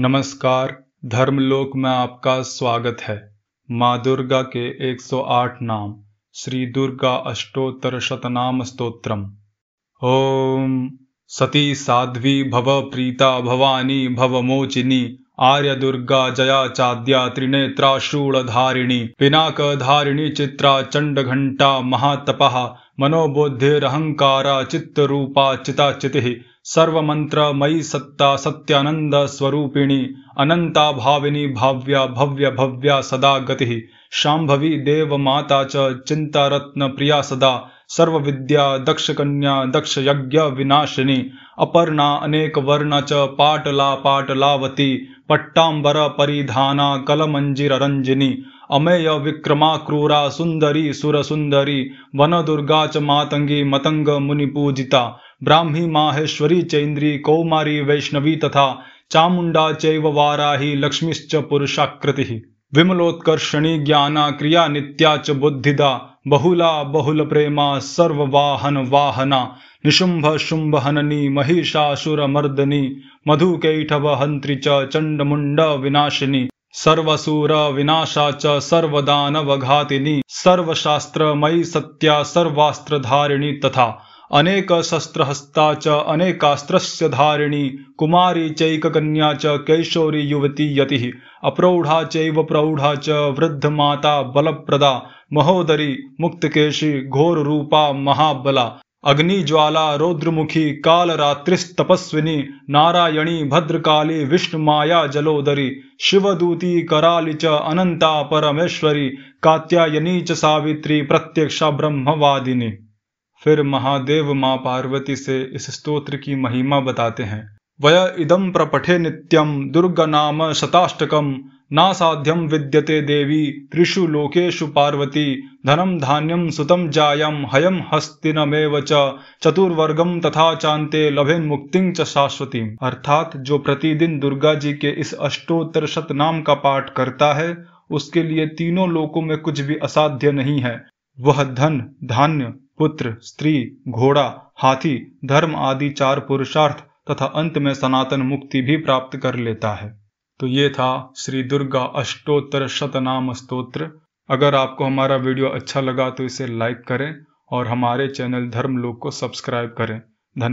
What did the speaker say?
नमस्कार, धर्मलोक में आपका स्वागत है। माँ दुर्गा के 108 नाम, श्री दुर्गा अष्टोत्तर शतनाम स्तोत्रम। ओम, सती साध्वी भव प्रीता भवानी भवमोचिनी आर्य दुर्गा जया चाद्या त्रिनेत्राशूलधारिणी, पिनाकधारिणी चित्रा चंड घंटा महातपः मनोबुद्धिरहङ्कारा चित्तरूपा चिताचितिः सर्वमन्त्रमयी सत्ता अनंता भाविनी भाव्या भव्य भव्या सदा गतिः शाम्भवी देवमाता च चिन्तारत्न प्रिया सदा सर्वविद्या दक्षकन्या दक्षयज्ञ विनाशिनी अपर्णा अनेक वर्ण च पाटला पाटलावती पट्टाम्बर परिधाना कलमञ्जिररञ्जिनी अमेय विक्रमा क्रूरा सुन्दरी सुरसुन्दरी वनदुर्गा च मातंगी मतंग मुनिपूजिता ब्राह्मी माहेश्वरी चैन्द्री कौमारी वैष्णवी तथा चामुंडा चैव वाराही लक्ष्मीश्च पुरुषाकृतिः। विमलोत्कर्षणी ज्ञाना क्रिया नित्या च बुद्धिदा, बहुला बहुल प्रेमा सर्ववाहन वाहना निशुंभ शुंभ हननी महिषासुर मर्दनी मधुकैठव हंत्री च चंडमुंड विनाशिनी। सर्वसूर विनाशा च सर्वदानवघातिनी। सर्वशास्त्रमयी सत्या, सर्वास्त्रधारिणी तथा अनेक शस्त्रहस्ता च, अनेकास्त्रस्य धारिणी। कुमारी चैककन्या च, कैशोरी युवती यतिः। अप्रौढा चैव प्रौढा च, वृद्धमाता बलप्रदा। महोदरी मुक्तकेशी घोररूपा महाबला। अग्निज्वाला रौद्रमुखी कालरात्रिस्तपस्विनी, नारायणी भद्रकाली विष्णुमाया जलोदरी, शिवदूती कराली च अनंता परमेश्वरी, कात्यायनी च सावित्री प्रत्यक्षा ब्रह्मवादिनी। फिर महादेव माँ पार्वती से इस स्तोत्र की महिमा बताते हैं। वय इदम प्रपठे नित्यम दुर्ग नाम शताष्टकम ना साध्यम विद्यते देवी, त्रिषु लोकेशु पार्वती धनम धान्यम सुतम जायम हयम हस्तिनमेव च चतुर्वर्गम तथा चांते लभेन मुक्ति च शाश्वती। अर्थात जो प्रतिदिन दुर्गा जी के इस अष्टोत्तर शत नाम का पाठ करता है, उसके लिए तीनों लोकों में कुछ भी असाध्य नहीं है। वह धन, धान्य, पुत्र, स्त्री, घोड़ा, हाथी, धर्म आदि चार पुरुषार्थ तथा अंत में सनातन मुक्ति भी प्राप्त कर लेता है। तो ये था श्री दुर्गा अष्टोत्तर शतनाम स्तोत्र। अगर आपको हमारा वीडियो अच्छा लगा तो इसे लाइक करें और हमारे चैनल धर्मलोक को सब्सक्राइब करें। धन्यवाद